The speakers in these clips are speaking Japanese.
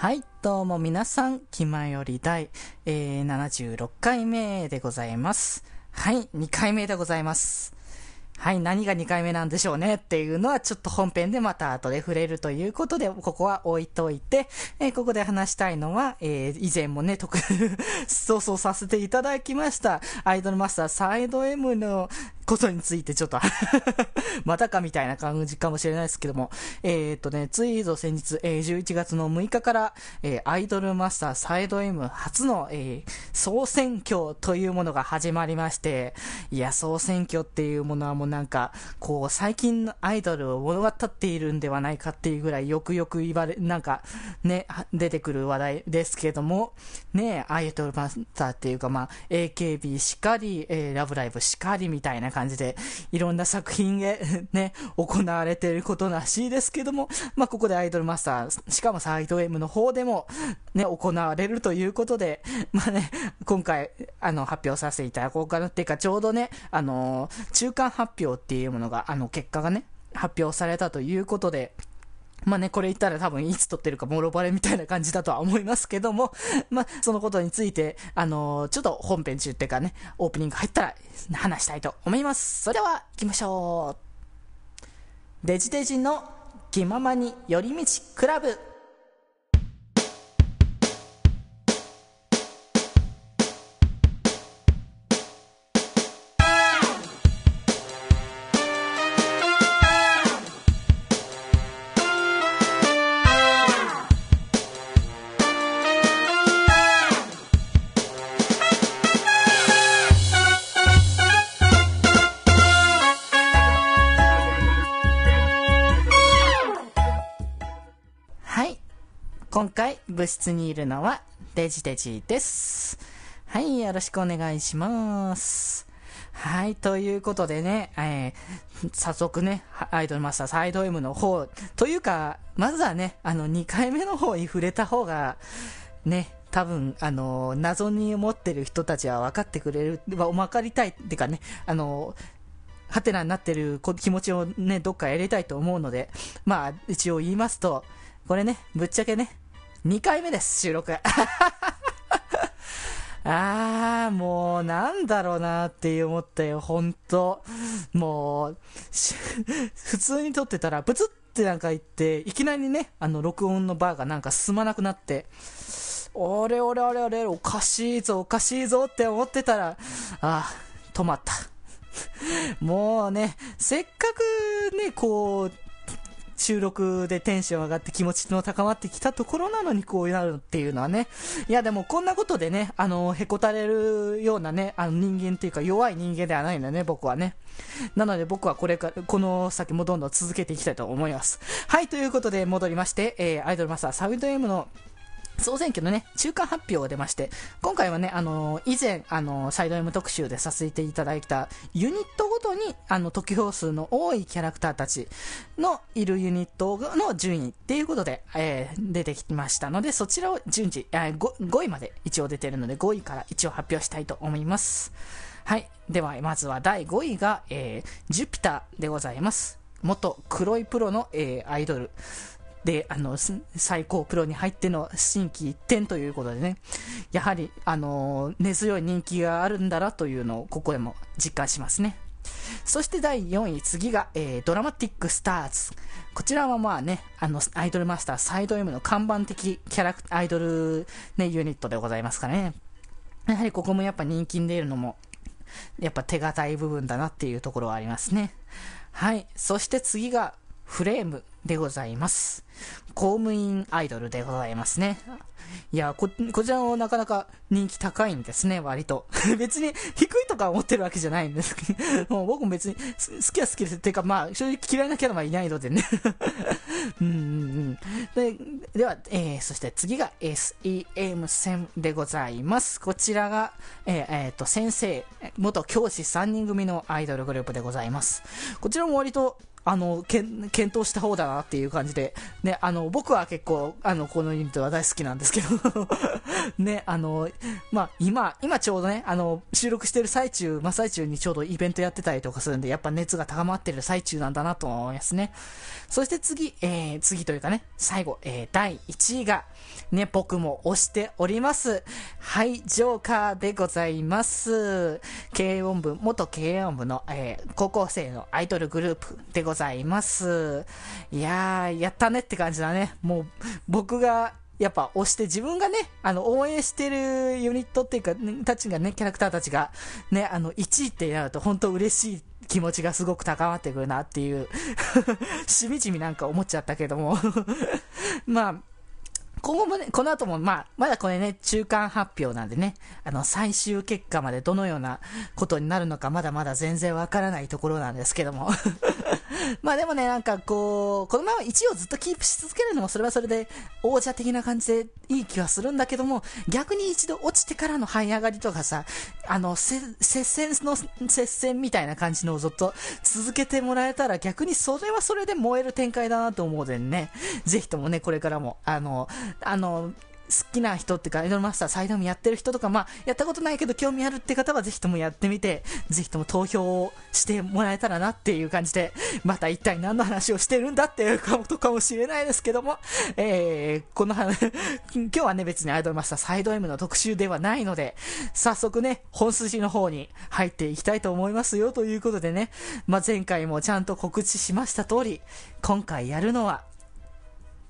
はい、どうも皆さん、気前より第、えー、76回目でございます。はい、2回目でございます。はい、何が2回目なんでしょうねっていうのはちょっと本編でまた後で触れるということで、ここは置いといて、えーここで話したいのは、えー以前もね、特、放送させていただきました、アイドルマスターサイド M のことについてちょっと またかみたいな感じかもしれないですけども、えーっとね、ついぞ先日、えー11月の6日から、えーアイドルマスターサイド M 初の、えー総選挙というものが始まりまして、いや、総選挙っていうものはもうなんか、こう、最近のアイドルを物語っているんではないかっていうぐらいよくよく言われ、なんか、ね、出てくる話題ですけども、ね、アイドルマスターっていうか、まあ、AKB しかり、えーラブライブしかりみたいな感じ感じで、いろんな作品へ、ね、行われていることらしいですけども、まあ、ここでアイドルマスター、しかもサイド M の方でも、ね、行われるということで、まあね、今回、あの、発表させていただこうかなっていうか、ちょうどね、あの、中間発表っていうものが、あの、結果がね、発表されたということで、まあね、これ言ったら多分いつ撮ってるかもろバレみたいな感じだとは思いますけども、まあ、そのことについて、あのーちょっと本編中っていうかね、オープニング入ったら話したいと思います。それでは、行きましょう。デジデジの気ままに寄り道クラブ。部室にいるのは、デジデジです。はい、よろしくお願いします。はい、ということでね、えー早速ね、アイドルマスターサイド M の方、というか、まずはね、あの、2回目の方に触れた方が、ね、多分、あの、謎に思ってる人たちは分かってくれる、まあ分かりたいっていうかね、あの、ハテナになってる気持ちをね、どっかやりたいと思うので、まあ、一応言いますと、これね、ぶっちゃけね、2回目です、収録。あー、もう、なんだろうなって思ったよ、ほんと。もう、普通に撮ってたら、ブツってなんか言って、いきなりね、あの、録音のバーがなんか進まなくなって、おれおれおれおれ、おかしいぞ、おかしいぞって思ってたら、あー、止まった。もうね、せっかくね、こう、収録でテンション上がって気持ちの高まってきたところなのにこうなるっていうのはね。いやでもこんなことでね、あの、へこたれるようなね、あの人間っていうか弱い人間ではないんだね、僕はね。なので僕はこれから、この先もどんどん続けていきたいと思います。はい、ということで戻りまして、えー、アイドルマスターサウンド M の総選挙のね、中間発表が出まして、今回はね、あの以前、あのサイド M 特集でさせていただいた、ユニットごとに、あの、得票数の多いキャラクターたちのいるユニットの順位っていうことで、えー出てきましたので、そちらを順次、えー 5, 5位まで一応出てるので、5位から一応発表したいと思います。はい。では、まずは第5位が、えージュピターでございます。元黒いプロの、えーアイドル。で、あの、最高プロに入っての新規一点ということでね、やはり、あの、根強い人気があるんだなというのを、ここでも実感しますね。そして第4位、次が、えードラマティックスターズ。こちらはまあね、あの、アイドルマスターサイド M の看板的キャラクター、アイドル、ね、ユニットでございますからね。やはりここもやっぱ人気に出るのも、やっぱ手堅い部分だなっていうところはありますね。はい。そして次が、フレームでございます。公務員アイドルでございますね。いや、こ、こちらもなかなか人気高いんですね、割と。別に低いとか思ってるわけじゃないんですけど、もう僕も別に好きは好きです。てかまあ、正直嫌いなキャラはいないのでね。うんうんうん。で、では、えー、そして次が SEM 戦でございます。こちらが、えーえーと、先生、元教師3人組のアイドルグループでございます。こちらも割とあの、検討した方だなっていう感じで、ね、あの、僕は結構、あの、このユニットは大好きなんですけど ね、あの、まあ、今、今ちょうどね、あの、収録してる最中、真っ最中にちょうどイベントやってたりとかするんで、やっぱ熱が高まってる最中なんだなと思いますね。そして次、えー、次というかね、最後、えー、第1位が、ね、僕も推しております。はい、ジョーカーでございます。軽音部、元軽音部の、えー、高校生のアイドルグループでございます。ございやー、やったねって感じだね。もう、僕が、やっぱ押して自分がね、あの、応援してるユニットっていうか、ね、たちがね、キャラクターたちが、ね、あの、1位ってなると本当嬉しい気持ちがすごく高まってくるなっていう しみじみなんか思っちゃったけども。まあ、今後もね、この後も、まあ、まだこれね、中間発表なんでね、あの、最終結果までどのようなことになるのか、まだまだ全然わからないところなんですけども。まあでもね、なんかこう、このまま1位をずっとキープし続けるのも、それはそれで王者的な感じでいい気はするんだけども、逆に一度落ちてからの這い上がりとかさ、あの、接戦の、接戦みたいな感じのをずっと続けてもらえたら、逆にそれはそれで燃える展開だなと思うでね、ぜひともね、これからも、あの、あの、好きな人っていうか、アイドルマスターサイドもやってる人とか、まあ、やったことないけど興味あるって方はぜひともやってみて、ぜひとも投票をしてもらえたらなっていう感じで、また一体何の話をしてるんだっていうことかもしれないですけども、えー、この話、今日はね、別にアイドルマスターサイド M の特集ではないので、早速ね、本筋の方に入っていきたいと思いますよということでね、まあ、前回もちゃんと告知しました通り、今回やるのは、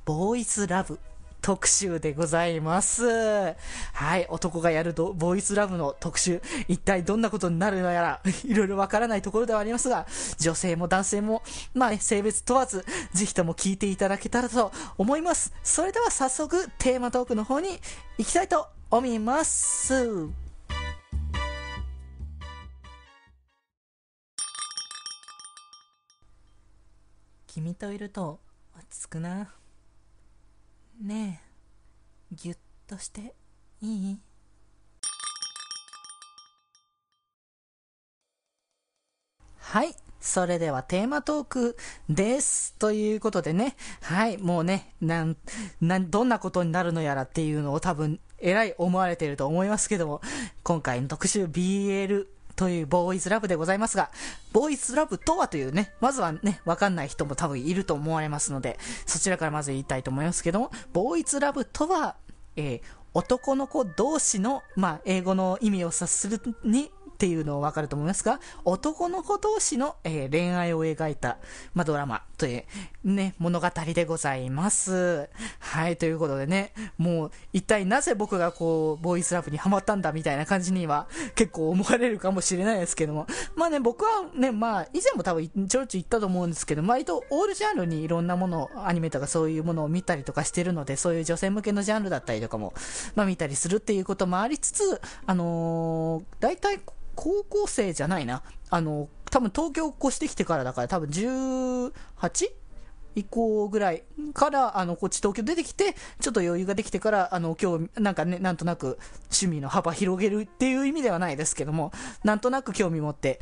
ボーイズラブ。特集でございます。はい、男がやると、ボーイズラブの特集、一体どんなことになるのやら、いろいろわからないところではありますが、女性も男性も、まあね、性別問わず、ぜひとも聞いていただけたらと思います。それでは早速、テーマトークの方に行きたいと思います。君といると落ち着くな。ねえぎゅっとしていい？はいそれではテーマトークです。ということでね。はい。もうね、なん、なん、どんなことになるのやらっていうのを多分、えらい思われてると思いますけども、今回の特集 BL というボーイズラブでございますが、ボーイズラブとはというね、まずはね、わかんない人も多分いると思われますので、そちらからまず言いたいと思いますけども、ボーイズラブとは、えー、男の子同士の、まあ、英語の意味を察するに、っていうのをわかると思いますが、男の子同士の、えー、恋愛を描いた、まあ、ドラマという、ね、物語でございます。はい、ということでね、もう、一体なぜ僕がこう、ボーイズラブにハマったんだみたいな感じには、結構思われるかもしれないですけども、まあね、僕はね、まあ、以前も多分ちょろちょろ言ったと思うんですけど、割とオールジャンルにいろんなもの、アニメとかそういうものを見たりとかしてるので、そういう女性向けのジャンルだったりとかも、まあ見たりするっていうこともありつつ、あのー、大体、高校生じゃないな。あの、多分東京越してきてからだから多分 18? 以降ぐらいから、あの、こっち東京出てきて、ちょっと余裕ができてから、あの、今日、なんかね、なんとなく趣味の幅広げるっていう意味ではないですけども、なんとなく興味持って、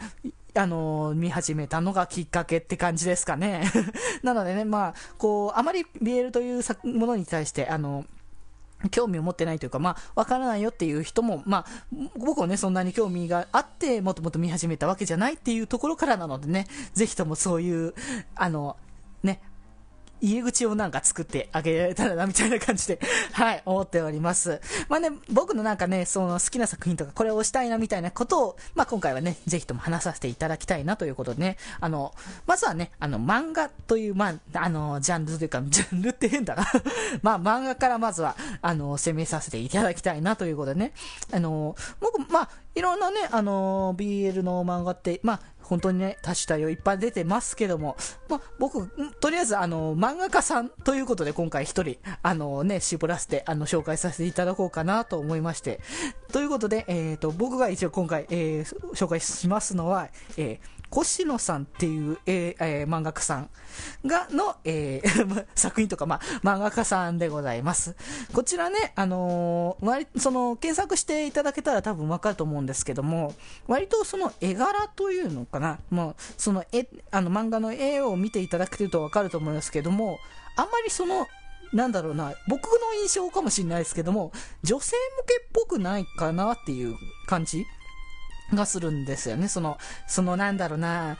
あの、見始めたのがきっかけって感じですかね。なのでね、まあ、こう、あまり BL というものに対して、あの、興味を持ってないというか、まあ、わからないよっていう人も、まあ、僕はね、そんなに興味があって、もっともっと見始めたわけじゃないっていうところからなのでね、ぜひともそういう、あの、ね、入り口をなんか作ってあげられたらな、みたいな感じで はい、思っております。まあね、僕のなんかね、その好きな作品とか、これをしたいな、みたいなことを、まあ今回はね、ぜひとも話させていただきたいなということでね、あの、まずはね、あの、漫画という、まあ、あの、ジャンルというか、ジャンルって変だな。まあ漫画からまずは、あの、攻めさせていただきたいなということでね、あの、僕、まあ、いろんなね、あの、BL の漫画って、まあ、本当にね、多種多様いっぱい出てますけども、ま、僕、とりあえず、あの、漫画家さんということで今回一人、あのね、絞らせて、あの、紹介させていただこうかなと思いまして、ということで、えっ、ー、と、僕が一応今回、えー、紹介しますのは、えー、越野さんっていう、えーえー、漫画家さんが、の、えー、作品とか、まあ、漫画家さんでございます。こちらね、あのー、その、検索していただけたら多分わかると思うんですけども、割とその絵柄というのかな、もう、その絵、あの漫画の絵を見ていただけるとわかると思いますけども、あんまりその、なんだろうな、僕の印象かもしれないですけども、女性向けっぽくないかなっていう感じがするんですよね。その、そのなんだろうな、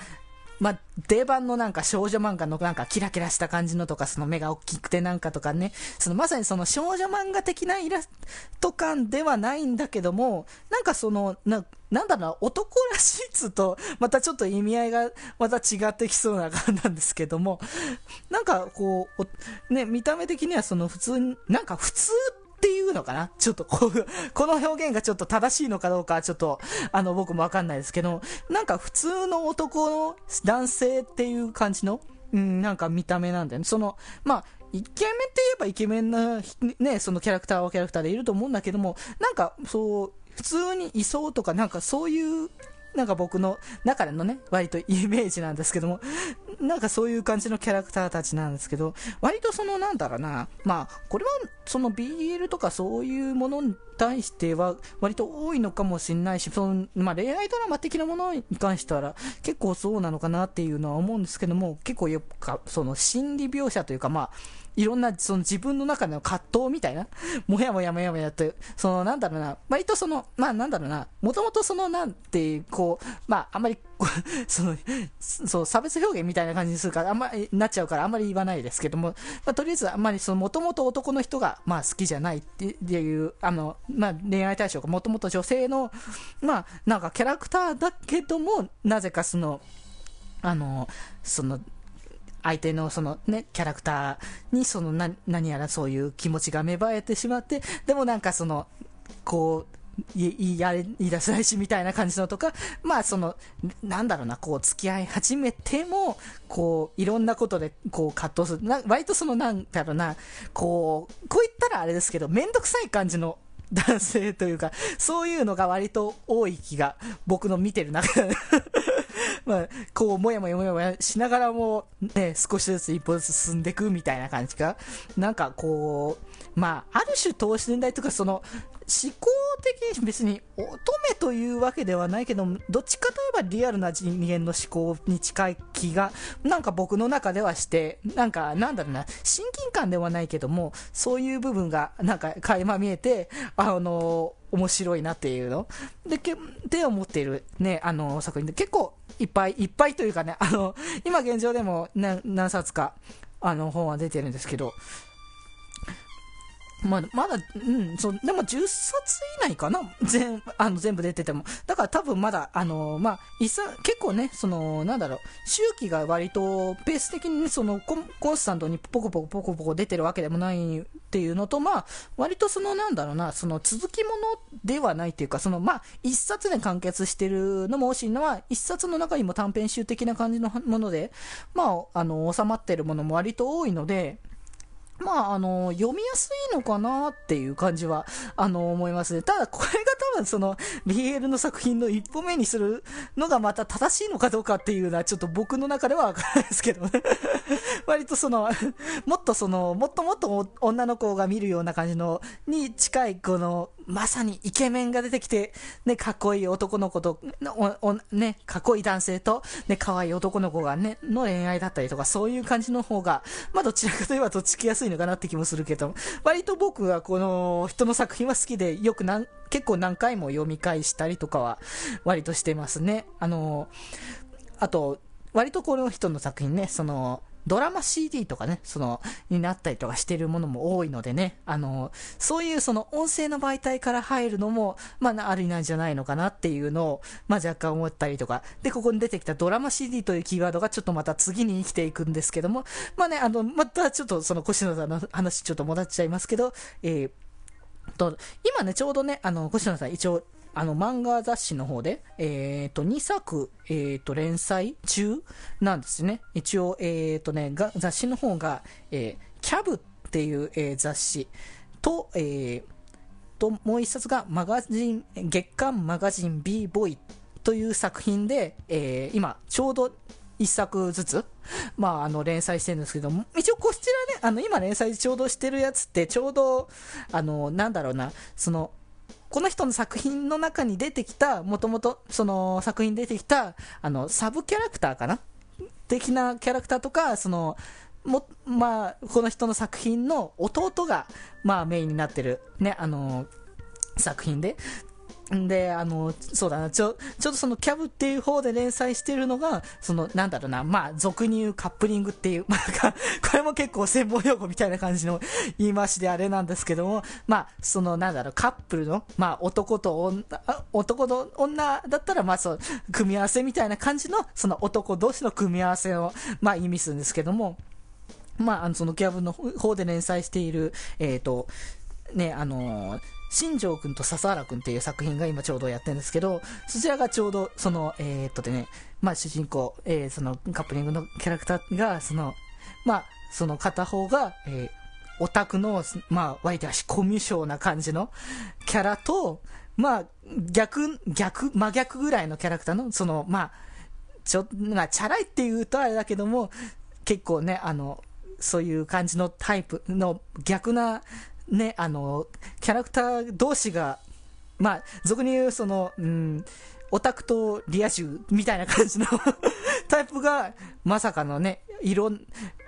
まあ、定番のなんか少女漫画のなんかキラキラした感じのとか、その目が大きくてなんかとかね、そのまさにその少女漫画的なイラスト感ではないんだけども、なんかその、な、なんだろう男らしいつと、またちょっと意味合いがまた違ってきそうな感じなんですけども、なんかこう、ね、見た目的にはその普通に、なんか普通っっていうのかな？ちょっとこう、この表現がちょっと正しいのかどうか、ちょっと、あの、僕もわかんないですけど、なんか普通の男の男性っていう感じの、うん、なんか見た目なんだよね。その、まあ、イケメンって言えばイケメンな、ね、そのキャラクターはキャラクターでいると思うんだけども、なんか、そう、普通にいそうとか、なんかそういうなんか僕の中でのね、割とイメージなんですけども、なんかそういう感じのキャラクターたちなんですけど、割とそのなんだろうな、まあ、これはその BL とかそういうものに対しては割と多いのかもしれないし、その、まあ恋愛ドラマ的なものに関しては結構そうなのかなっていうのは思うんですけども、結構よくその心理描写というかまあ、いろんなその自分の中での葛藤みたいな、もやもやもやもやって、そのなんだろうな、割とその、まあなんだろうな、もともとそのなんて、こう、まああんまり、その、そう、差別表現みたいな感じにするから、あんまりなっちゃうからあんまり言わないですけども、まあとりあえずあんまりその、もともと男の人が、まあ好きじゃないっていう、あの、まあ恋愛対象がもともと女性の、まあなんかキャラクターだけども、なぜかその、あの、その、相手のそのね、キャラクターにその何やらそういう気持ちが芽生えてしまって、でもなんかその、こう、言いや言い出せないしみたいな感じのとか、まあその、なんだろうな、こう付き合い始めても、こう、いろんなことで、こう葛藤する。な割とその、なんだろうな、こう、こう言ったらあれですけど、めんどくさい感じの男性というか、そういうのが割と多い気が、僕の見てる中で まあ、こう、もやもやもやもやしながらも、ね、少しずつ一歩ずつ進んでいくみたいな感じか。なんかこう、まあ、ある種等身大とか、その、思考的に別に乙女というわけではないけど、どっちかといえばリアルな人間の思考に近い気が、なんか僕の中ではして、なんか、なんだろうな、親近感ではないけども、そういう部分が、なんか、垣間見えて、あの、面白いなっていうの。で、け、で思っているね、あの、作品で結構いっぱいいっぱいというかね、あの、今現状でも何何冊か、あの、本は出てるんですけど、まだ、まだ、うん、そう、でも10冊以内かな 全、あの、全部出てても。だから多分まだ、あの、まあ、一冊、結構ね、その、なんだろう、周期が割と、ペース的に、その、ココンスタントにポコポコポコポコ出てるわけでもないっていうのと、まあ、割とその、なんだろうな、その、続きものではないっていうか、その、まあ、一冊で完結してるのも惜しいのは、一冊の中にも短編集的な感じのもので、まあ、あの、収まってるものも割と多いので、まあ、あの、読みやすいのかなっていう感じは、あの、思いますね。ただ、これが多分その、BL の作品の一歩目にするのがまた正しいのかどうかっていうのは、ちょっと僕の中ではわからないですけどね。割とその、もっとその、もっともっと女の子が見るような感じの、に近い、この、まさにイケメンが出てきて、ね、かっこいい男の子と、ね、かっこいい男性と、ね、可愛い男の子がね、の恋愛だったりとか、そういう感じの方が、まあ、どちらかといえばとっつきやすいのかなって気もするけど、割と僕はこの人の作品は好きで、よくなん結構何回も読み返したりとかは、割としてますね。あの、あと、割とこの人の作品ね、その、ドラマ CD とかね、その、になったりとかしてるものも多いのでね、あの、そういうその音声の媒体から入るのも、まあ、ありなんじゃないのかなっていうのを、まあ、若干思ったりとか、で、ここに出てきたドラマ CD というキーワードがちょっとまた次に生きていくんですけども、まあね、あの、またちょっとその越野さんの話ちょっと戻っちゃいますけど、えーと、今ね、ちょうどね、あの、越野さん一応、あの、漫画雑誌の方で、えっ、ー、と、2作、えっ、ー、と、連載中なんですね。一応、えっ、ー、とね、雑誌の方が、えー、キャブっていう、えー、雑誌と、えー、と、もう一冊がマガジン、月刊マガジン B ボイという作品で、えー、今、ちょうど1作ずつ、まあ、あの、連載してるんですけども、一応こちらね、あの、今連載ちょうどしてるやつって、ちょうど、あの、なんだろうな、その、この人の作品の中に出てきた、もともとその作品に出てきた、あの、サブキャラクターかな？的なキャラクターとか、その、も、まあ、この人の作品の弟が、まあ、メインになってる、ね、あの作品で、んで、あの、そうだな、ちょ、ちょっとそのキャブっていう方で連載してるのが、その、なんだろうな、まあ、俗に言うカップリングっていう、まあ、これも結構専門用語みたいな感じの言い回しであれなんですけども、まあ、その、なんだろう、カップルの、まあ、男と女、男と女だったら、まあ、そう、組み合わせみたいな感じの、その男同士の組み合わせを、まあ、意味するんですけども、まあ、あの、そのキャブの方で連載している、えっ、ー、と、ね、あのー、新庄くんと笹原くんっていう作品が今ちょうどやってるんですけど、そちらがちょうど、その、えー、っとでね、まあ主人公、えー、そのカップリングのキャラクターが、その、まあ、その片方が、えー、オタクの、まあ、割と足コミュ障な感じのキャラと、まあ、逆、逆、真逆ぐらいのキャラクターの、その、まあ、ちょ、まあ、チャラいって言うとあれだけども、結構ね、あの、そういう感じのタイプの逆なね、あの、キャラクター同士が、まあ、俗に言う、その、うん、オタクとリア充みたいな感じの タイプが、まさかのね、いろん、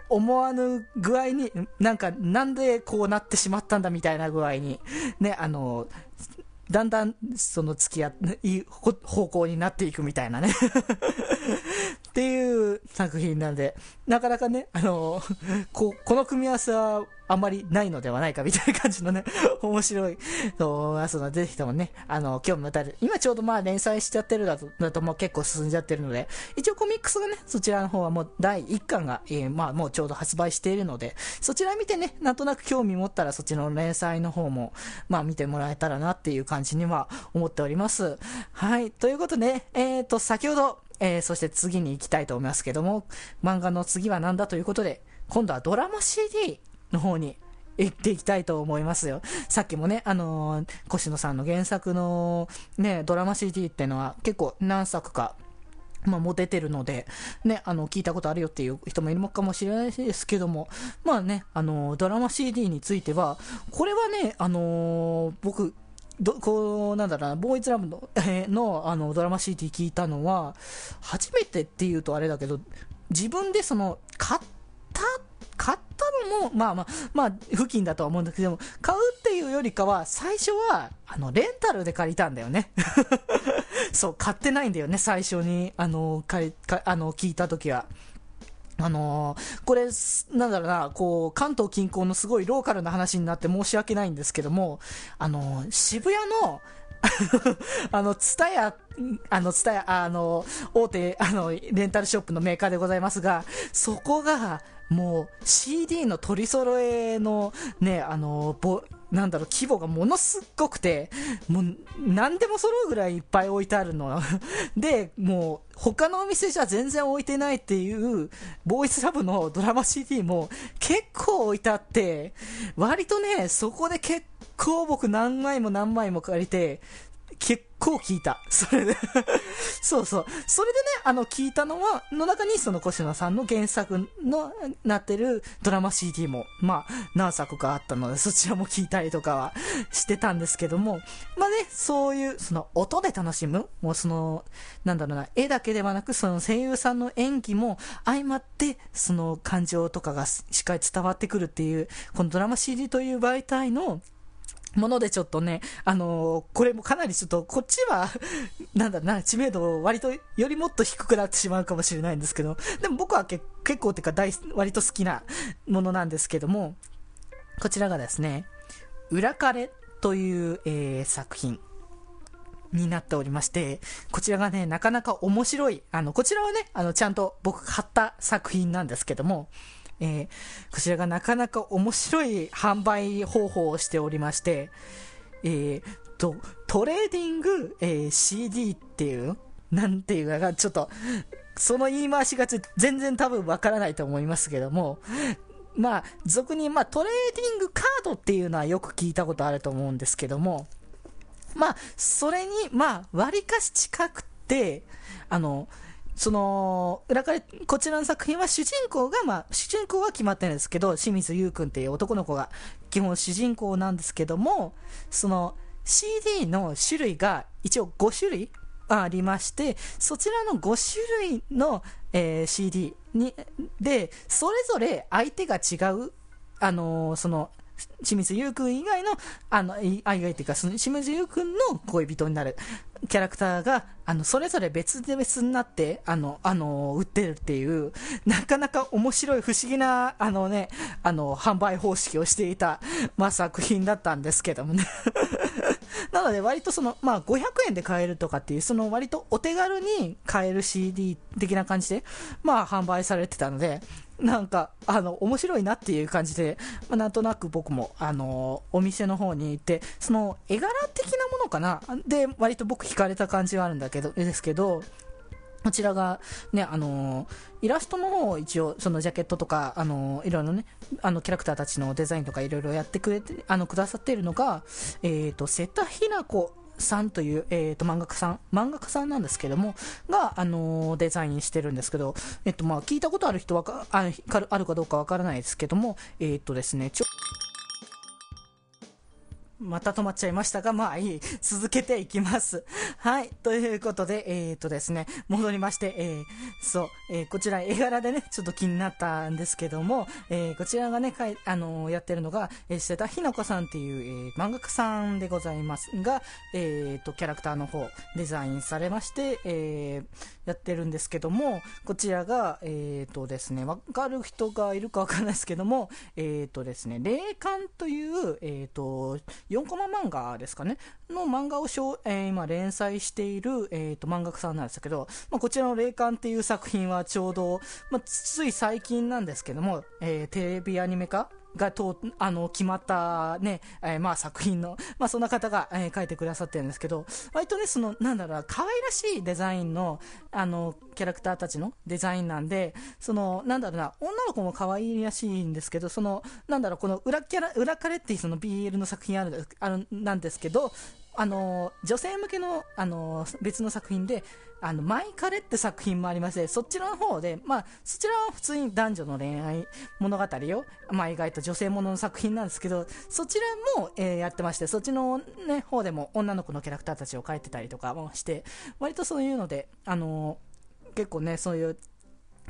思わぬ具合に、なんか、なんでこうなってしまったんだみたいな具合に、ね、あの、だんだん、その付き合いい方向になっていくみたいなね。っていう作品なんで、なかなかね、あの、こ、この組み合わせはあんまりないのではないかみたいな感じのね、面白いと思いますので、ぜひともね、あの、興味持たれる。今ちょうどまあ連載しちゃってるだと、だともう結構進んじゃってるので、一応コミックスがね、そちらの方はもう第1巻が、えー、まあもうちょうど発売しているので、そちら見てね、なんとなく興味持ったらそっちの連載の方も、まあ見てもらえたらなっていう感じには思っております。はい。ということで、えっ、ー、と、先ほど、えー、そして次に行きたいと思いますけども、漫画の次は何だということで、今度はドラマ CD の方に行っていきたいと思いますよ。さっきもね、あのー、越野さんの原作のね、ドラマ CD っていうのは結構何作かまあ、もう出てるので、ね、あの、聞いたことあるよっていう人もいるのかもしれないですけども、まあね、あの、ドラマ CD については、これはね、あのー、僕、ど、こう、なんだろうな、ボーイズラブの、えー、の、あの、ドラマ CD 聞いたのは、初めてっていうとあれだけど、自分でその、買った買ったのも、まあまあ、まあ、付近だとは思うんだけども、買うっていうよりかは、最初は、あの、レンタルで借りたんだよね。そう、買ってないんだよね、最初に、あの、借り、かあの、聞いた時は。あのー、これ、なんだろうな、こう、関東近郊のすごいローカルな話になって申し訳ないんですけども、あのー、渋谷の、あの、ツタヤ、あの、ツタヤ、あの、大手、あの、レンタルショップのメーカーでございますが、そこが、もう CD の取り揃えのね、あの、ぼ、なんだろう、規模がものすっごくて、もう何でも揃うぐらいいっぱい置いてあるの。で、もう他のお店じゃ全然置いてないっていう、ボーイズラブのドラマ CD も結構置いてあって、割とね、そこで結構僕何枚も何枚も借りて、結構聞いた。それで そうそう。それでね、あの、聞いたのは、の中にその越野さんの原作のなってるドラマ CD も、まあ、何作かあったので、そちらも聞いたりとかはしてたんですけども、まあね、そういう、その音で楽しむ、もうその、なんだろうな、絵だけではなく、その声優さんの演技も相まって、その感情とかがしっかり伝わってくるっていう、このドラマ CD という媒体の、ものでちょっとね、あのー、これもかなりちょっと、こっちは、なんだな、知名度割とよりもっと低くなってしまうかもしれないんですけど、でも僕は結構っていうか大、割と好きなものなんですけども、こちらがですね、裏カレという、えー、作品になっておりまして、こちらがね、なかなか面白い、あの、こちらはね、あの、ちゃんと僕買った作品なんですけども、えー、こちらがなかなか面白い販売方法をしておりまして、えー、と、トレーディング、えー、CD っていう、なんていうか、ちょっと、その言い回しが全然多分わからないと思いますけども、まあ、俗に、まあ、トレーディングカードっていうのはよく聞いたことあると思うんですけども、まあ、それに、まあ、割かし近くで、あの、その、裏から、こちらの作品は主人公が、まあ、主人公は決まってるんですけど、清水優くんっていう男の子が基本主人公なんですけども、その、CD の種類が一応5種類ありまして、そちらの5種類の、えー、CD に、で、それぞれ相手が違う、あのー、その、清水優くん以外の、あの、以外っていうか、その清水優くんの恋人になる。キャラクターが、あの、それぞれ別で別になって、あの、あの、売ってるっていう、なかなか面白い不思議な、あのね、あの、販売方式をしていた、まあ、作品だったんですけどもね。なので割とその、まあ、500円で買えるとかっていう、その割とお手軽に買える CD 的な感じで、まあ、販売されてたので、なんか、あの、面白いなっていう感じで、まあ、なんとなく僕も、あの、お店の方に行って、その、絵柄的なものかな？で、割と僕惹かれた感じはあるんだけど、ですけど、こちらが、ね、あのー、イラストの方を一応、そのジャケットとか、あのー、いろいろね、あの、キャラクターたちのデザインとかいろいろやってくれて、あの、くださっているのが、えっ、ー、と、瀬田ひな子さんという、えっ、と、漫画家さん、漫画家さんなんですけども、が、あのデザインしてるんですけど、えっと、まあ、聞いたことある人はか、ああるかどうかわからないですけども、えっとですね、ちょ、また止まっちゃいましたが、まあいい。続けていきます。はい。ということで、えー、っとですね、戻りまして、えー、そう、えー、こちら絵柄でね、ちょっと気になったんですけども、えー、こちらがね、かい、あのー、やってるのが、えー、瀬田ひな子さんっていう、えー、漫画家さんでございますが、えー、と、キャラクターの方、デザインされまして、えー、やってるんですけども、こちらが、えー、とですね、わかる人がいるかわかんないですけども、えー、とですね、霊感という、えっと、4コマ漫画ですかね、の漫画をしょ、えー、今連載している、えーと、漫画家さんなんですけど、まあ、こちらの霊感っていう作品はちょうど、まあ、つい最近なんですけども、えー、テレビアニメ化がとあの決まったね、えー、まあ作品の、まあそんな方が、えー、書いてくださってるんですけど、割とね、その、なんだろう、可愛らしいデザインの、あの、キャラクターたちのデザインなんで、その、なんだろうな、女の子も可愛らしいんですけど、その、なんだろう、この裏キャラ、裏カレっていうその BL の作品ある、ある、なんですけど、あの、女性向けの、あの、別の作品で、あの、マイカレって作品もありまして、そちらの方で、まあ、そちらは普通に男女の恋愛物語を、まあ、描いた女性ものの作品なんですけど、そちらも、えー、やってまして、そっちのね、方でも女の子のキャラクターたちを描いてたりとかもして、割とそういうので、あの結構ね、そういう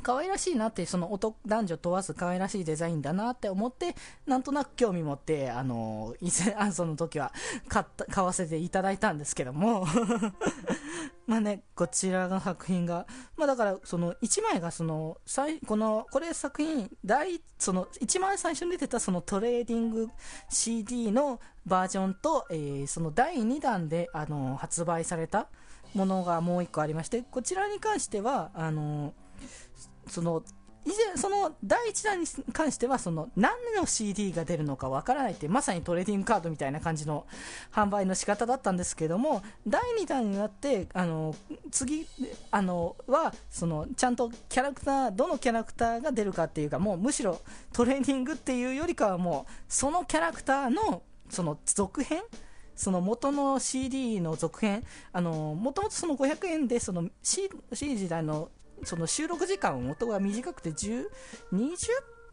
可愛らしいなって、その男女問わず可愛らしいデザインだなって思って、なんとなく興味持って、あの、以前、あその時は買った、買わせていただいたんですけども。まあね、こちらの作品が、まあだから、その1枚がその、この、これ作品、第、その、一番最初に出てたそのトレーディング CD のバージョンと、えー、その第2弾で、あの、発売されたものがもう1個ありまして、こちらに関しては、あの、その、以前、その第1弾に関しては、その何の CD が出るのかわからないって、まさにトレーディングカードみたいな感じの販売の仕方だったんですけども、第2弾になって、あの、次、あの、は、その、ちゃんとキャラクター、どのキャラクターが出るかっていうか、もうむしろトレーディングっていうよりかはもう、そのキャラクターの、その続編その元の CD の続編、あの、もともとその500円で、その C, C 時代のその収録時間元が短くて10、20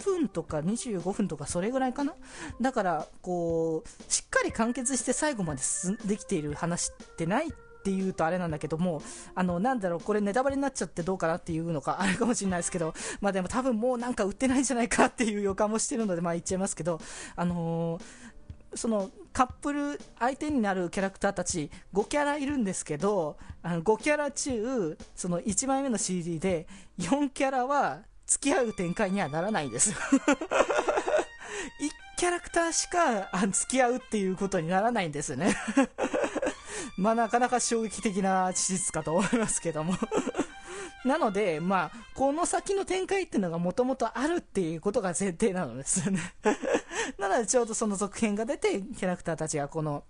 分とか25分とかそれぐらいかな？だから、こう、しっかり完結して最後まで進んできている話ってないっていうとあれなんだけども、あの、なんだろう、これネタバレになっちゃってどうかなっていうのか あるかもしれないですけど、まあでも多分もうなんか売ってないんじゃないかっていう予感もしてるので、まあ言っちゃいますけど、あのー、そのカップル相手になるキャラクターたち5キャラいるんですけどあの5キャラ中その1枚目の CD で4キャラは付き合う展開にはならないんです。1キャラクターしか付き合うっていうことにならないんですね。まあなかなか衝撃的な事実かと思いますけども。なので、まあ、この先の展開っていうのがもともとあるっていうことが前提なのですよね。なのでちょうどその続編が出て、キャラクターたちがこの、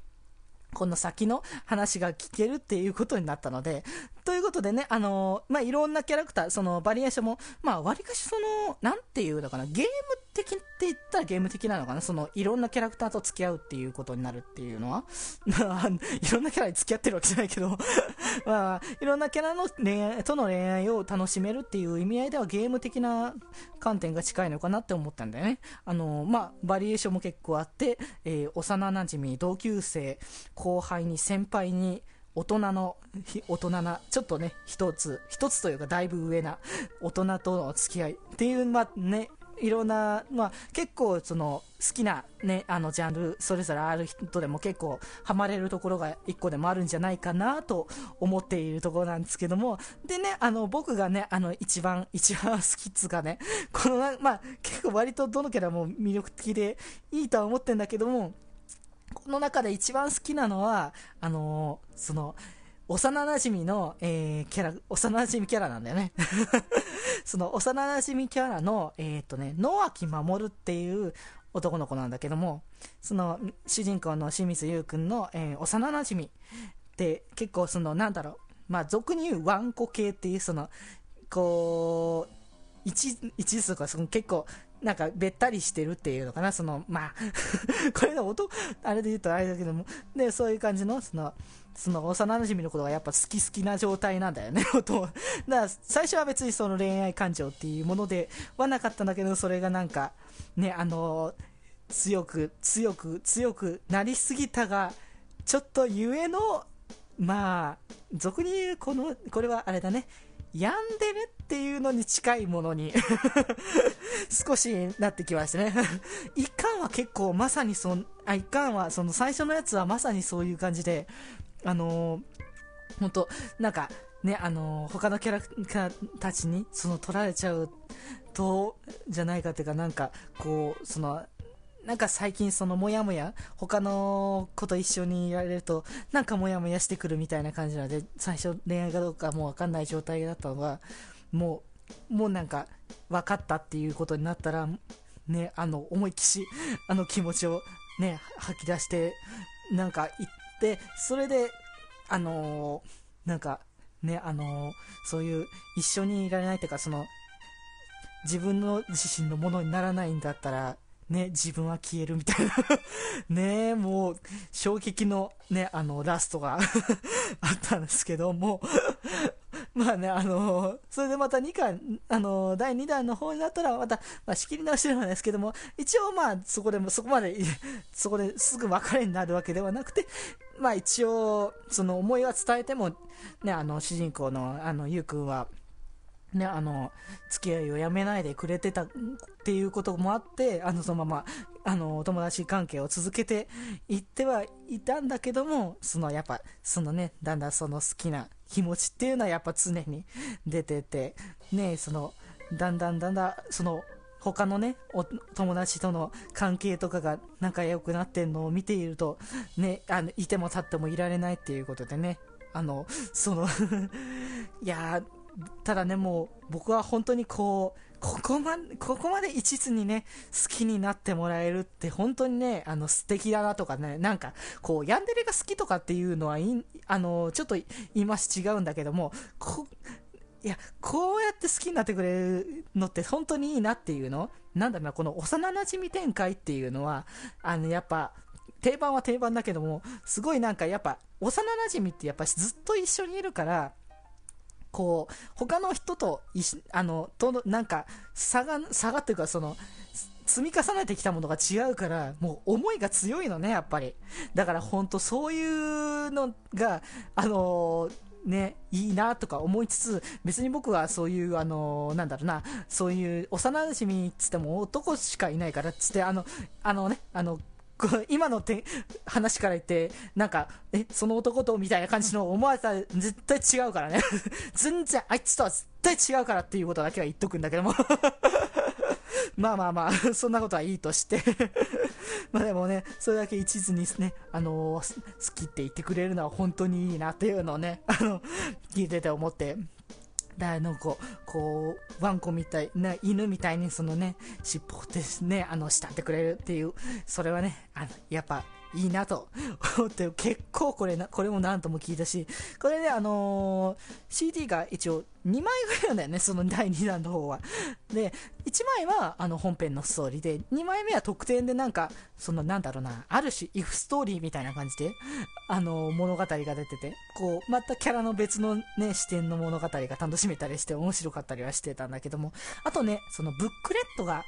この先の話が聞けるっていうことになったので、ということでね、あのー、まあ、いろんなキャラクター、そのバリエーションも、まあ、わりかしその、なんていうのかな、ゲーム的って言ったらゲーム的なのかな？その、いろんなキャラクターと付き合うっていうことになるっていうのは、いろんなキャラに付き合ってるわけじゃないけど。まあ、いろんなキャラの恋愛、との恋愛を楽しめるっていう意味合いではゲーム的な観点が近いのかなって思ったんだよね。あの、まあ、バリエーションも結構あって、えー、幼馴染、同級生、後輩に先輩に、大人の、大人な、ちょっとね、一つ、一つというかだいぶ上な大人との付き合いっていう、まあね、いろんな、まあ、結構その好きなね、あのジャンルそれぞれある人でも結構ハマれるところが一個でもあるんじゃないかなと思っているところなんですけども、でね、あの僕がね、あの一番、一番好きっつうかね、このまあ結構割とどのキャラも魅力的でいいとは思ってんだけども、この中で一番好きなのは、あのー、その、幼馴染の、えー、キャラ、幼馴染キャラなんだよね。その幼馴染キャラの、えっ、ー、とね、野脇守っていう男の子なんだけども、その主人公の清水優くんの、えー、幼馴染って結構その、なんだろう、まあ俗に言うワンコ系っていうその、こう、一、一途とかその結構なんか、べったりしてるっていうのかな、その、まあ これの音、あれで言うとあれだけども、で、そういう感じの、その、その幼馴染のことがやっぱ好き好きな状態なんだよね、だから最初は別にその恋愛感情っていうものではなかったんだけど、それがなんか、ね、あの、強く、強く、強くなりすぎたが、ちょっとゆえの、まあ、俗に言うこの、これはあれだね、病んでるっていうのに近いものに 少しなってきましたね。一巻は結構まさにその、あ、一巻はその最初のやつはまさにそういう感じで、あのー、本当なんか、ね、あのー、他のキャラクターたちにその取られちゃうと、じゃないかっていうか、なんか、こう、その、なんか最近そのモヤモヤ、他の子と一緒にいられると、なんかモヤモヤしてくるみたいな感じなので、最初恋愛かどうかもうわかんない状態だったのが、もう、もうなんか分かったっていうことになったら、ね、あの、思いっきし、あの気持ちをね、吐き出して、なんかで、それで、あのー、なんか、ね、あのー、そういう一緒にいられないというか、その、自分の自身のものにならないんだったら、ね、自分は消えるみたいな。ねもう、衝撃のね、あの、ラストが あったんですけども。まあね、あのそれでまた2巻、あの第2弾の方になったら、また、まあ、仕切り直してるんですけども、一応まあ、そこでも、そこまで、そこですぐ別れになるわけではなくて、まあ一応、その思いは伝えても、ね、あの、主人公の、あの、ゆうくんは、ね、あの、付き合いをやめないでくれてたっていうこともあって、あの、そのまま、あの、友達関係を続けていってはいたんだけども、その、やっぱ、そのね、だんだんその好きな気持ちっていうのはやっぱ常に 出てて、ね、その、だんだんだんだん、その、他のね、お友達との関係とかが仲良くなってんのを見ていると、ね、あの、いても立ってもいられないっていうことでね、あの、その いやただね、もう僕は本当にこう、ここま、ここまで一途にね、好きになってもらえるって本当にね、あの素敵だなとかね、なんか、こう、ヤンデレが好きとかっていうのは、いあの、ちょっと言い回し違うんだけども、こ、いや、こうやって好きになってくれるのって本当にいいなっていうの？なんだろうな、この幼馴染展開っていうのは、あの、やっぱ、定番は定番だけども、すごいなんかやっぱ、幼馴染ってやっぱずっと一緒にいるから、こう、他の人と、あの、と、なんか、差が、差がっていうか、その、積み重ねてきたものが違うから、もう思いが強いのね、やっぱり。だから本当そういうのが、あのー、ね、いいなとか思いつつ、別に僕はそういう、あのー、なんだろうな、そういう幼馴染っつっても男しかいないからっつって、あの、あのね、あの、今のて話から言って、なんか、え、その男とみたいな感じの思われたら絶対違うからね。全然、あいつとは絶対違うからっていうことだけは言っとくんだけども。まあまあまあ、そんなことはいいとして。まあでもね、それだけ一途にね、あのー、好きって言ってくれるのは本当にいいなっていうのをね、あの、聞いてて思って、だのこう、こう、ワンコみたいな、犬みたいにそのね、尻尾をですね、あの、慕ってくれるっていう、それはね、あの、やっぱ、いいなと思って結構これなこれも何とも聞いたしこれねあのー、CD が一応2枚ぐらいなんだよねその第2弾の方は。で1枚はあの本編のストーリーで2枚目は特典でなんかそのなんだろうなある種 if ストーリーみたいな感じであのー、物語が出ててこうまたキャラの別のね視点の物語が楽しめたりして面白かったりはしてたんだけどもあとねそのブックレットが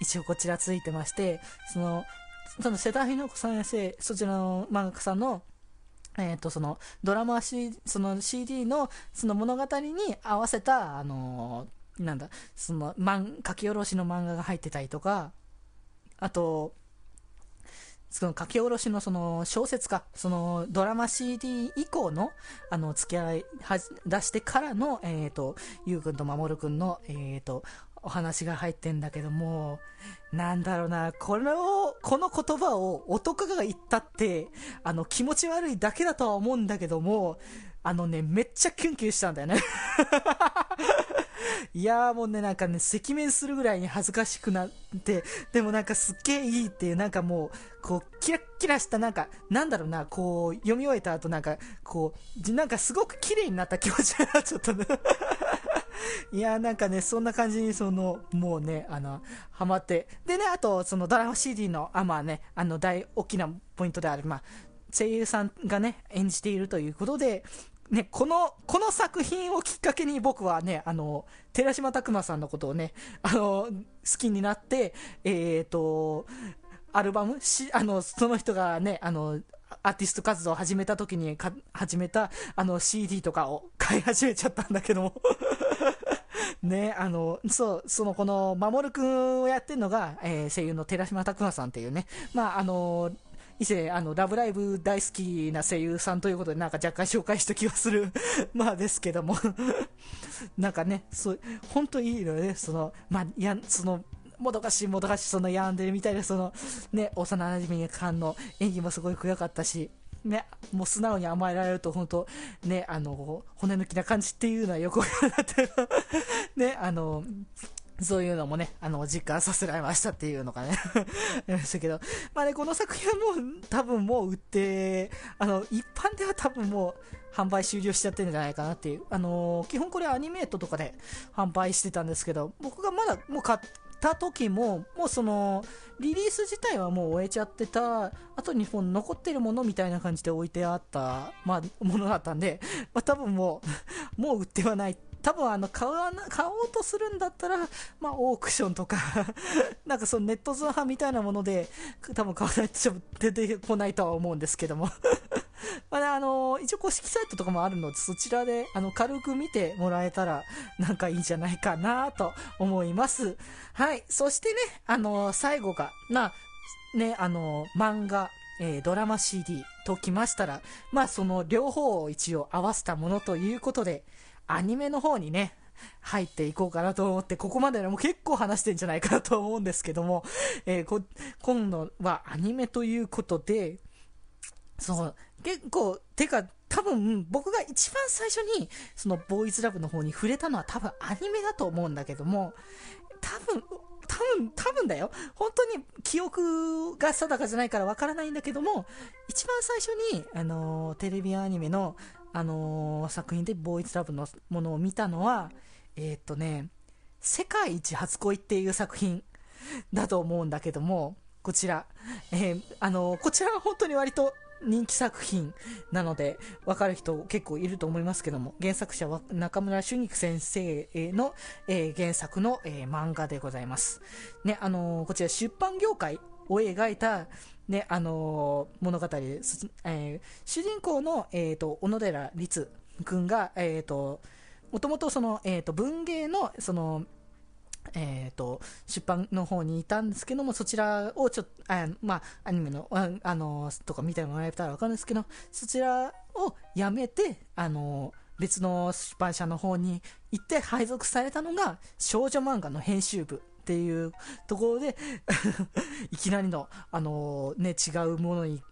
一応こちらついてまして、その、その瀬田ひの子先生、そちらの漫画家さんの、えっ、ー、と、その、ドラマ、C、その CD の、その物語に合わせた、あのー、なんだ、その、漫、書き下ろしの漫画が入ってたりとか、あと、その書き下ろしのその小説か、そのドラマ CD 以降の、あの、付き合い、は出してからの、えっ、ー、と、ゆうくんとまもるくんの、えっ、ー、と、お話が入ってんだけども、なんだろうな、これを、この言葉を男が言ったって、あの、気持ち悪いだけだとは思うんだけども、あのね、めっちゃキュンキュンしたんだよね。いやーもうね、なんかね、赤面するぐらいに恥ずかしくなって、でもなんかすっげーいいっていう、なんかもう、こう、キラッキラした、なんか、なんだろうな、こう、読み終えた後なんか、こう、なんかすごく綺麗になった気持ちになちゃったねいやなんかね、そんな感じに、その、もうね、あの、ハマって。でね、あと、そのドラマ CD の、あ、まあね、あの、大、大きなポイントである、まあ、声優さんがね、演じているということで、ね、この、この作品をきっかけに僕はね、あの、寺島拓磨さんのことをね、あの、好きになって、えっ、ー、と、アルバムし、あの、その人がね、あの、アーティスト活動を始めた時に始めたあの CD とかを買い始めちゃったんだけども。ね、あの、そう、そのこの、守くんをやってるのが、えー、声優の寺島拓磨さんっていうね、まあ、あの、以前、あの、ラブライブ大好きな声優さんということで、なんか若干紹介した気がする。まあですけども。なんかね、そう、本当いいのよね、その、まあ、や、その、もどかしいもどかしい、そのヤンデレみたいな、その、ね、幼馴染感の演技もすごい良かったし、ね、もう素直に甘えられると、本当ね、あの、骨抜きな感じっていうのはよくわかってる。ね、あの、そういうのもね、あの、実感させられましたっていうのがねありましたけど、まあね、この作品はもう、多分もう売って、あの、一般では多分もう、販売終了しちゃってるんじゃないかなっていう。あのー、基本これアニメートとかで販売してたんですけど、僕がまだもう買った時も、もうその、リリース自体はもう終えちゃってた、あとに本残ってるものみたいな感じで置いてあった、まあ、ものだったんで、まあ多分もう、もう売ってはない。多分あの買わな、買おうとするんだったら、まあオークションとか なんかそのネット通販みたいなもので、多分買わないと出てこないとは思うんですけども まあ、ね、あの一応公式サイトとかもあるので、そちらで、あの、軽く見てもらえたら、なんかいいんじゃないかなと思います。はい。そしてね、あの最後が、まあ、ね、あの漫画、えー、ドラマ CD ときましたら、まあ、その両方を一応合わせたものということで、アニメの方にね、入っていこうかなと思って、ここまででも結構話してんじゃないかなと思うんですけども、えー、今度はアニメということで、そう、結構、てか、多分、僕が一番最初に、その、ボーイズラブの方に触れたのは多分アニメだと思うんだけども、多分、多分、多分だよ。本当に記憶が定かじゃないからわからないんだけども、一番最初に、あのー、テレビアニメの、あのー、作品でボーイズラブのものを見たのは、えー、っとね、世界一初恋っていう作品だと思うんだけども、こちら、えー、あのこちらは本当に割と人気作品なので、わかる人結構いると思いますけども、原作者は中村俊菊先生の、えー、原作の、えー、漫画でございます。ね、あのー、こちら出版業界を描いた、ね、あの物語す。え主人公の、えっ、と、小野寺律君が、えっ、と、もともとその、えっ、と、文芸の、その、え、ー、と、出版の方にいたんですけども、そちらをちょっと、あまあ、アニメの、ああの、とか見てもらえたらわかるんですけど、そちらをやめて、あの、別の出版社の方に行って配属されたのが、少女漫画の編集部っていうところで いきなりの、あのね、違うものに、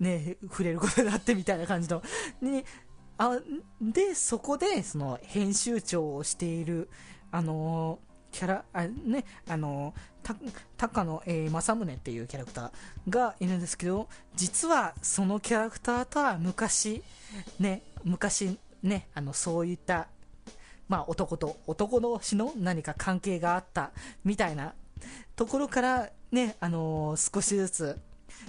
ね、触れることになってみたいな感じの、に、あで、そこで、その、編集長をしている、あのーキャラ、あね、あの、た高野、えー、正宗っていうキャラクターがいるんですけど、実はそのキャラクターとは昔、ね、昔ね、あの、そういった、まあ男と男同士の何か関係があったみたいなところからね、あのー、少しずつ、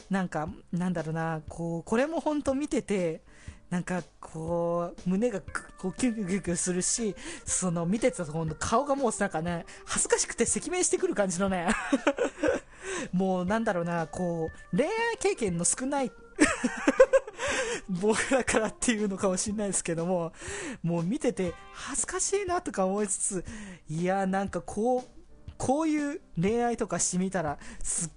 なんか、なんだろうな、こう、これも本当見てて、なんかこう、胸がこうキュキュキュキュするし、その見てたと顔がもうなんかね、恥ずかしくて赤面してくる感じのね、もうなんだろうな、こう、恋愛経験の少ない 僕らからっていうのかもしれないですけども、もう見てて恥ずかしいなとか思いつつ、いや、なんかこう、こういう恋愛とかしてみたら、す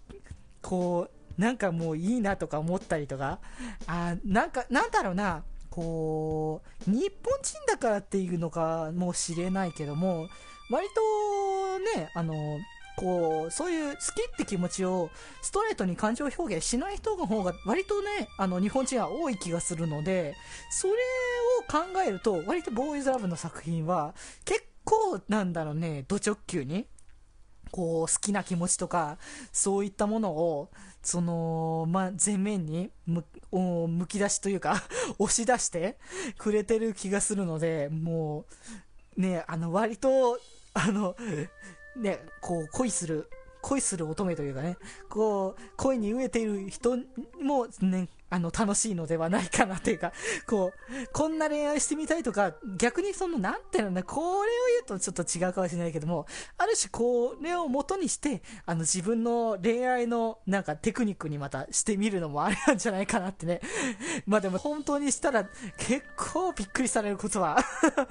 こう、なんかもういいなとか思ったりとか、あなんか、なんだろうな、こう、日本人だからっていうのかもしれないけども、割とね、あの、こう、そういう好きって気持ちをストレートに感情表現しない人の方が割とね、あの、日本人は多い気がするので、それを考えると、割とボーイズラブの作品は結構なんだろうね、ド直球にこう、好きな気持ちとか、そういったものを、その、まあ、前面にむ、むき出しというか 押し出してくれてる気がするので、もう、ね、あの、割と、あの、ね、こう、恋する、恋する乙女というかね、こう、恋に飢えている人もね、あの、楽しいのではないかなっていうか、こう、こんな恋愛してみたいとか、逆にその、なんていうのね、これを言うとちょっと違うかもしれないけども、ある種これを元にして、あの、自分の恋愛の、なんかテクニックにまたしてみるのもあれなんじゃないかなってね。まあでも本当にしたら、結構びっくりされることは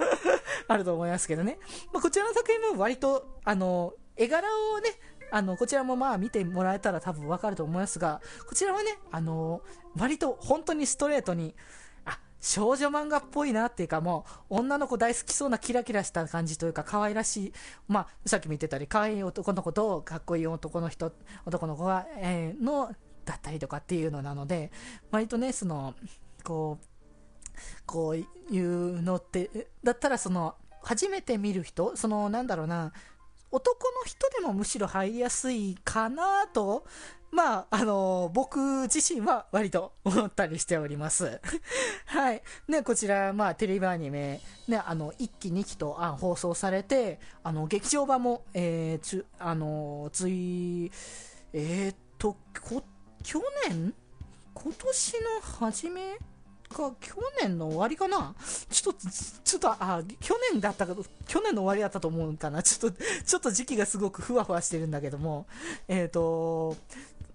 あると思いますけどね。まあ、こちらの作品も割と、あの、絵柄をね、あの、こちらもまあ見てもらえたら多分わかると思いますが、こちらはね、あの、割と本当にストレートに、あ、少女漫画っぽいなっていうかもう、女の子大好きそうなキラキラした感じというか、可愛らしい、まあ、さっきも言ってたり、可愛い男の子とかっこいい男の人、男の子が、えー、の、だったりとかっていうのなので、割とね、その、こう、こういうのって、だったらその、初めて見る人、その、なんだろうな、男の人でもむしろ入りやすいかなと、まあ、あのー、僕自身は割と思ったりしております。はい。ね、こちら、まあ、テレビアニメ、ね、あの、1期2期とあ放送されて、あの、劇場版も、えー、つ、あのー、つい、えー、っと、こ、去年？今年の初め？か、去年の終わりかな？ちょっと、ちょっと、あ、去年だったか、去年の終わりだったと思うかな？ちょっと、ちょっと時期がすごくふわふわしてるんだけども、えっ、ー、と、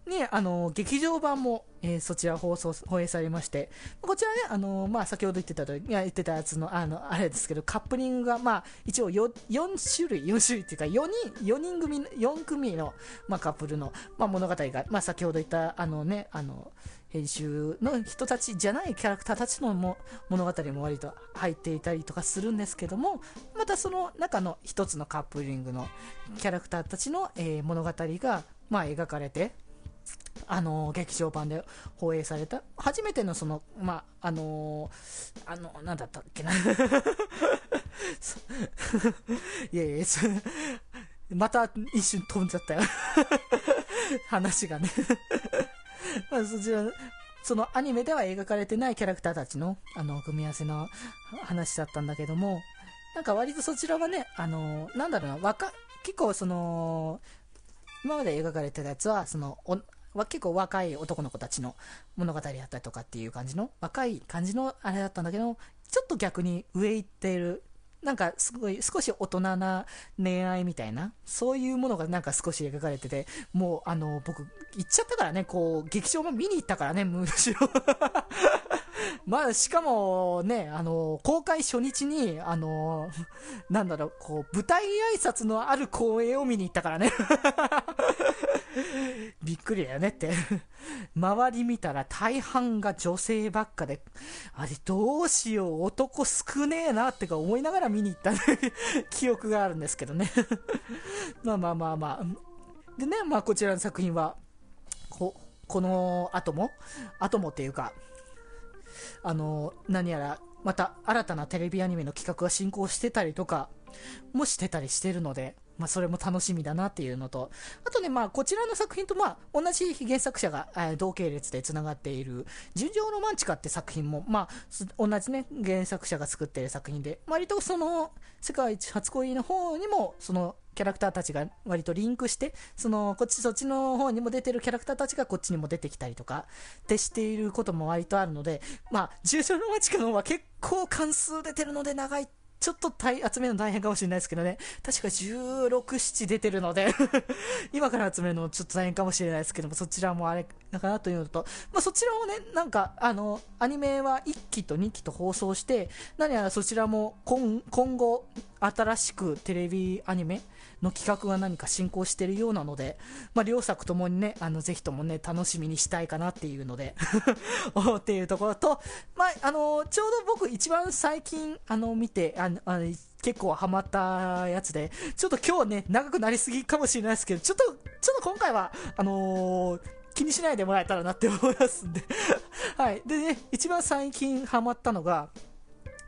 ね、あの、劇場版も、えー、そちら放送、放映されまして、こちらね、あの、まあ、先ほど言ってたと、いや、言ってたやつの、あの、あれですけど、カップリングが、まあ、一応4、4種類、4種類っていうか、4人、4人組、4組の、まあ、カップルの、まあ、物語が、まあ、先ほど言った、あのね、あの、編集の人たちじゃないキャラクターたちのも物語も割と入っていたりとかするんですけども、またその中の一つのカップリングのキャラクターたちの、えー、物語が、まあ、描かれて、あのー、劇場版で放映された、初めてのその、まあ、あのー、あの、なんだったっけな。いやいや、また一瞬飛んじゃったよ 話がねまあ、そちら、そのアニメでは描かれてないキャラクターたちの、あの、組み合わせの話だったんだけども、なんか割とそちらはね、あの、なんだろうな、若、結構その、今まで描かれてたやつは、その、結構若い男の子たちの物語だったりとかっていう感じの、若い感じのあれだったんだけど、ちょっと逆に上行っているなんかすごい少し大人な恋愛みたいな、そういうものがなんか少し描かれてて、もうあの、僕、行っちゃったからね、こう、劇場も見に行ったからね、むしろまあ、しかもね、あの、公開初日に、あの、なんだろう、こう、舞台挨拶のある公演を見に行ったからね。びっくりだよねって。周り見たら大半が女性ばっかで、あれどうしよう、男少ねえなってか思いながら見に行った 記憶があるんですけどね まあまあまあまあ。でね、まあこちらの作品は、こ、この後も、後もっていうか、あの、何やら、また新たなテレビアニメの企画が進行してたりとか、もしてたりしてるので、まあ、それも楽しみだなっていうのと、あとね、まあ、こちらの作品と、まあ、同じ原作者が、え、同系列で繋がっている、純情ロマンチカって作品も、まあ、同じね、原作者が作っている作品で、割とその、世界一初恋の方にも、その、キャラクターたちが割とリンクして、その、こっちそっちの方にも出てるキャラクターたちがこっちにも出てきたりとか、ってしていることも割とあるので、まあ、重症の街かの方は結構関数出てるので長いちょっと集めるの大変かもしれないですけどね。確か16、7出てるので 今から集めるのちょっと大変かもしれないですけども、そちらもあれだかなというのと、まあ、そちらをね、なんか、あの、アニメは1期と2期と放送して、何やらそちらも今今後、新しくテレビアニメの企画が何か進行しているようなので、まあ、両作ともにね、あの、ぜひともね、楽しみにしたいかなっていうので っていうところと、まあ、あの、ちょうど僕一番最近、あの、見て、あの、あの結構ハマったやつで、ちょっと今日ね、長くなりすぎかもしれないですけど、ちょっと、ちょっと今回は、あのー、気にしないでもらえたらなって思いますんで はい。でね、一番最近ハマったのが、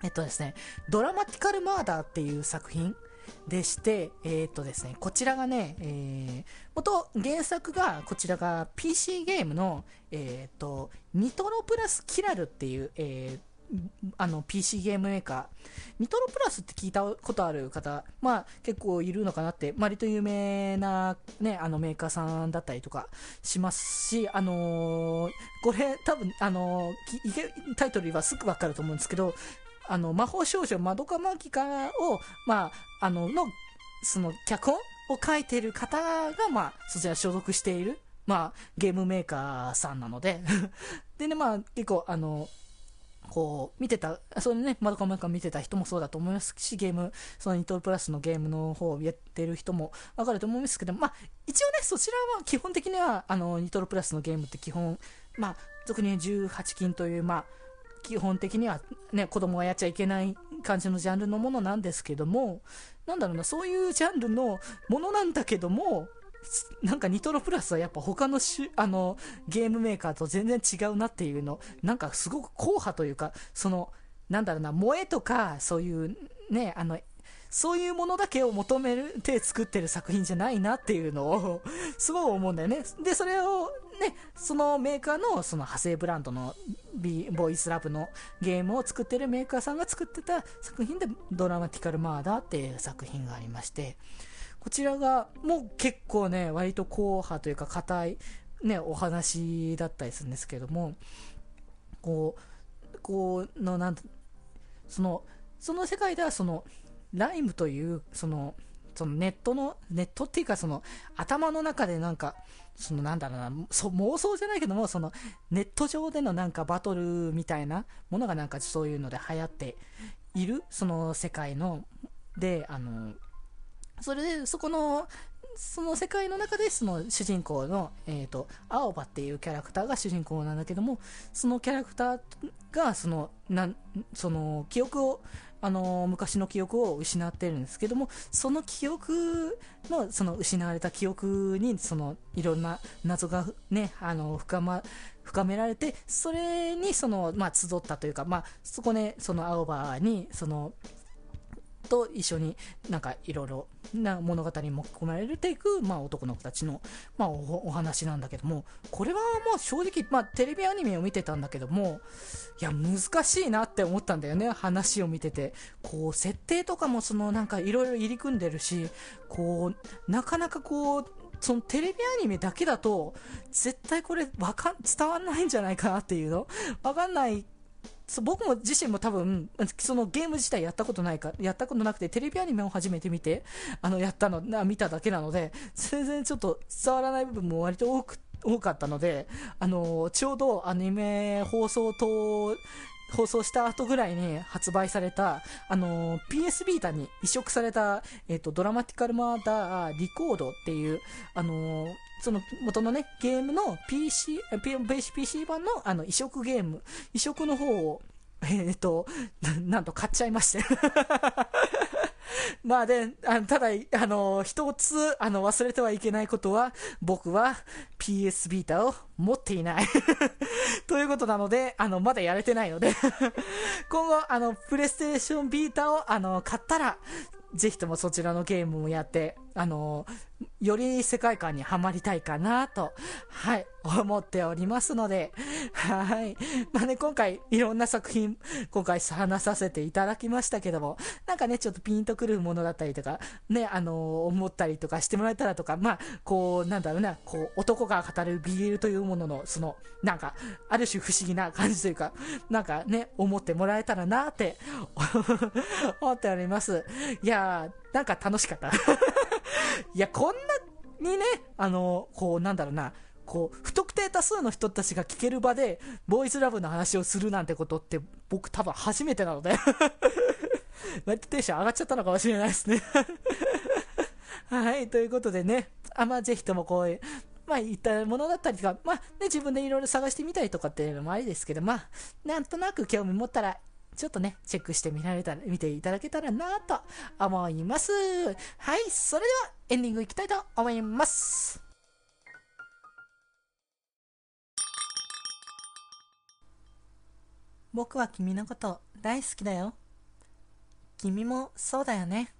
えっとですね、ドラマティカルマーダーっていう作品でして、えー、っとですね、こちらがね、えー、元原作が、こちらが PC ゲームの、えー、っと、ニトロプラスキラルっていう、えー、あの PC ゲームメーカー、ニトロプラスって聞いたことある方、まあ結構いるのかなって、割と有名なね、あのメーカーさんだったりとかしますし、あのー、これ多分、あのー、タイトルはすぐわかると思うんですけど、あの、魔法少女まどかマギカを、まあ、あの、の、その、脚本を書いてる方が、まあ、そちら所属している、まあ、ゲームメーカーさんなので。でね、まあ、結構、あの、こう、見てた、そのね、まどかマギカ見てた人もそうだと思いますし、ゲーム、そのニトロプラスのゲームの方をやってる人もわかると思うんですけど、まあ、一応ね、そちらは基本的には、あの、ニトロプラスのゲームって基本、まあ、俗に18金という、まあ、基本的にはね、子供がやっちゃいけない感じのジャンルのものなんですけども、なんだろうな、そういうジャンルのものなんだけども、なんかニトロプラスはやっぱ他のしあのゲームメーカーと全然違うなっていうの、なんかすごく硬派というか、その、なんだろうな、萌えとか、そういうね、あの、そういうものだけを求めて作ってる作品じゃないなっていうのを すごい思うんだよね。で、それをね、そのメーカーのその派生ブランドのビボイスラブのゲームを作ってるメーカーさんが作ってた作品でドラマティカルマーダーっていう作品がありまして、こちらがもう結構ね、割と硬派というか硬いね、お話だったりするんですけども、こう、こうの、なんその、その世界ではその、ライムという、その、そのネットの、ネットっていうかその、頭の中でなんか、そのなんだろうな、そ妄想じゃないけども、そのネット上でのなんかバトルみたいなものがなんかそういうので流行っている、その世界の、で、あの、それでそこの、その世界の中でその主人公の、えっ、ー、と、青葉っていうキャラクターが主人公なんだけども、そのキャラクターが、その、なん、その、記憶を、あの昔の記憶を失ってるんですけどもその記憶のその失われた記憶にそのいろんな謎がねあの深ま深められてそれにそのまあ集ったというかまあそこねその青葉にそのと一緒になんかいろいろな物語に持ち込まれていく、まあ、男の子たちの、まあお、お話なんだけども、これはまあ正直、まあ、テレビアニメを見てたんだけども、いや、難しいなって思ったんだよね、話を見てて。こう、設定とかもそのなんかいろいろ入り組んでるし、こう、なかなかこう、そのテレビアニメだけだと、絶対これわかん、伝わんないんじゃないかなっていうのわかんないそ僕も自身も多分、そのゲーム自体やったことないか、やったことなくて、テレビアニメを初めて見て、あの、やったの、見ただけなので、全然ちょっと伝わらない部分も割と多く、多かったので、あの、ちょうどアニメ放送と、放送した後ぐらいに発売された、あの PS ビータに移植された、えっ、ー、と、ドラマティカルマーダーリコードっていう、あのその元のね、ゲームの PC、PC 版のあの移植ゲーム、移植の方を、えー、っと、なんと買っちゃいまして。まあで、あのただ、あの、一つ、あの、忘れてはいけないことは、僕は PS ビータを持っていない。ということなので、あの、まだやれてないので。今後、あの、プレイステーションビータを、あの、買ったら、ぜひともそちらのゲームをやって、あのより世界観にはまりたいかなと、はい、思っておりますので、はい。まあね、今回いろんな作品、今回話させていただきましたけども、なんかね、ちょっとピンとくるものだったりとか、ね、あの思ったりとかしてもらえたらとか、まあ、こう、なんだろうな、こう、男が語る BL というものの、その、なんか、ある種不思議な感じというか、なんかね、思ってもらえたらなって 思っております。いやー、なんか楽しかった。いや、こんなにね、あの、こう、なんだろうな、こう、不特定多数の人たちが聞ける場で、ボーイズラブの話をするなんてことって、僕多分初めてなので 割とテンション上がっちゃったのかもしれないですね はい、ということでね、あまあ、ぜひともこういう、まあ、いったものだったりとか、まあ、ね、自分でいろいろ探してみたりとかっていうのもありですけど、まあ、なんとなく興味持ったらちょっとね、チェックしてみられたら、見ていただけたらなと思います。はい、それではエンディングいきたいと思います。僕は君のこと大好きだよ。君もそうだよね。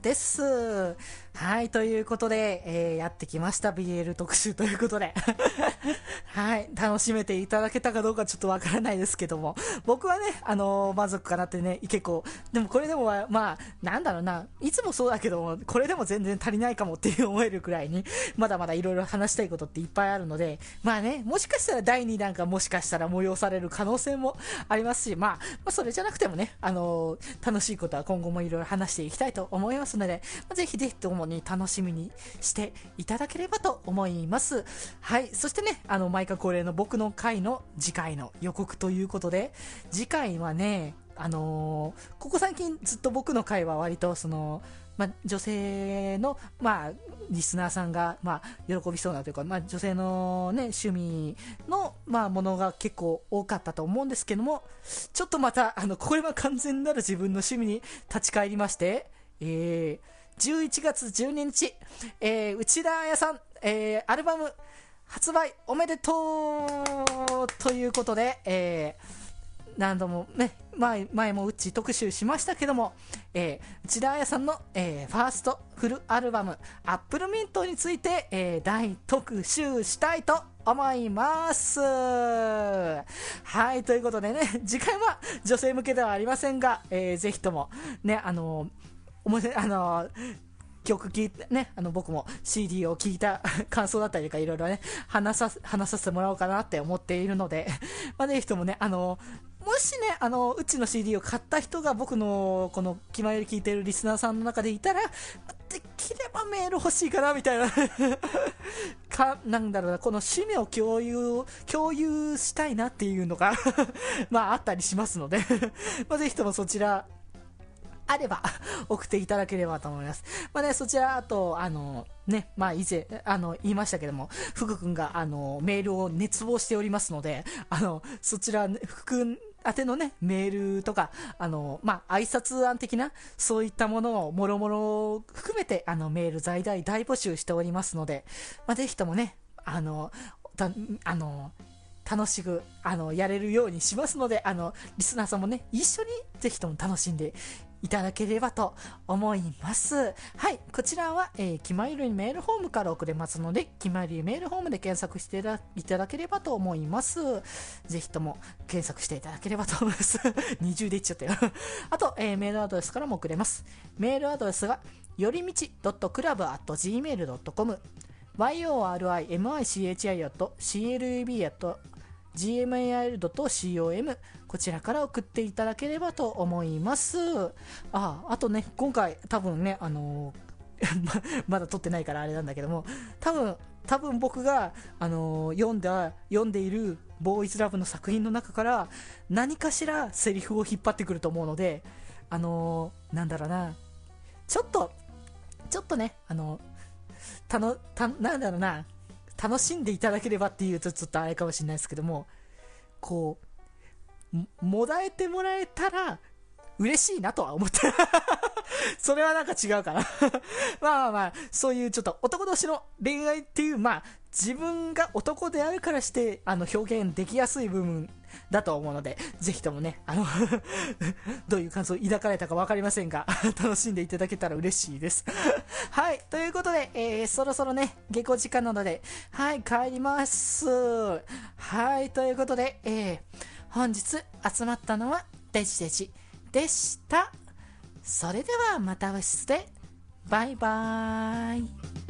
です。はい、ということで、えー、やってきました BL 特集ということで。はい、楽しめていただけたかどうかちょっとわからないですけども、僕はね、あのー、満足かなってね、結構、でもこれでもまあ、なんだろうな、いつもそうだけども、これでも全然足りないかもっていう思えるくらいに、まだまだいろいろ話したいことっていっぱいあるので、まあね、もしかしたら第2弾がもしかしたら催される可能性もありますし、まあ、まあ、それじゃなくてもね、あのー、楽しいことは今後もいろいろ話していきたいと思いますので、まあ、ぜひぜひともに楽しみにしていただければと思います。はい。そしてね、あの、毎回恒例の僕の回の次回の予告ということで、次回はね、あのー、ここ最近ずっと僕の回は割とその、ま、女性の、まあ、リスナーさんが、まあ、喜びそうなというか、まあ、女性のね、趣味の、まあ、ものが結構多かったと思うんですけども、ちょっとまた、あの、これは完全なる自分の趣味に立ち返りまして、えー、11月12日、えー、内田彩さん、えー、アルバム発売おめでとうということで、えー、何度もね、前前もうち特集しましたけども、えー、内田彩さんの、えー、ファーストフルアルバム、アップルミントについて、えー、大特集したいと思います。はい、ということでね、次回は女性向けではありませんが、えー、ぜひとも、ね、あのおもし、あの曲聴いてね、あの僕も CD を聴いた 感想だったりとかいろいろね、話さ、話させてもらおうかなって思っているので まあぜひともね、あの、もしね、あの、うちの CD を買った人が僕のこの気前より聞いてるリスナーさんの中でいたら、できればメール欲しいかなみたいな か、なんだろうな、この趣味を共有、共有したいなっていうのがまああったりしますのでまあぜひともそちら、あれば 送っていただければと思います。まあね、そちら、あと、あの、ね、まあ以前、あの、言いましたけども、福君が、あの、メールを熱望しておりますので、あの、そちら、福君宛てのね、メールとか、あの、まあ、挨拶案的な、そういったものをもろもろ含めて、あの、メール在大大募集しておりますので、まあ、ぜひともね、あの、あの、楽しく、あの、やれるようにしますので、あの、リスナーさんもね、一緒にぜひとも楽しんでいただければと思います。はい。こちらは、えー、気まゆるメールフォームから送れますので、気まゆるメールフォームで検索していただければと思います。ぜひとも検索していただければと思います。二重で言っちゃったよ あと、えー、メールアドレスからも送れます。メールアドレスが、よりみち .club.gmail.com yorimichi.club.gmail.com こちらから送っていただければと思います。あ、あとね、今回多分ね、あの まだ撮ってないからあれなんだけども、多分、多分僕が、あのー、読んだ、読んでいるボーイズラブの作品の中から何かしらセリフを引っ張ってくると思うので、あのー、なんだろうな、ちょっと、ちょっとね、あのたの、た、なんだろうな、楽しんでいただければっていうとちょっとあれかもしれないですけども、こう、もだえてもらえたら、嬉しいなとは思って それはなんか違うかな。まあまあまあ、そういうちょっと男同士の恋愛っていう、まあ、自分が男であるからして、あの、表現できやすい部分だと思うので、ぜひともね、あの どういう感想を抱かれたか分かりませんが楽しんでいただけたら嬉しいです。はい、ということで、えー、そろそろね、下校時間なので、はい、帰ります。はい、ということで、えー、本日集まったのは、デジデジでした。それではまた部室で、バイバーイ。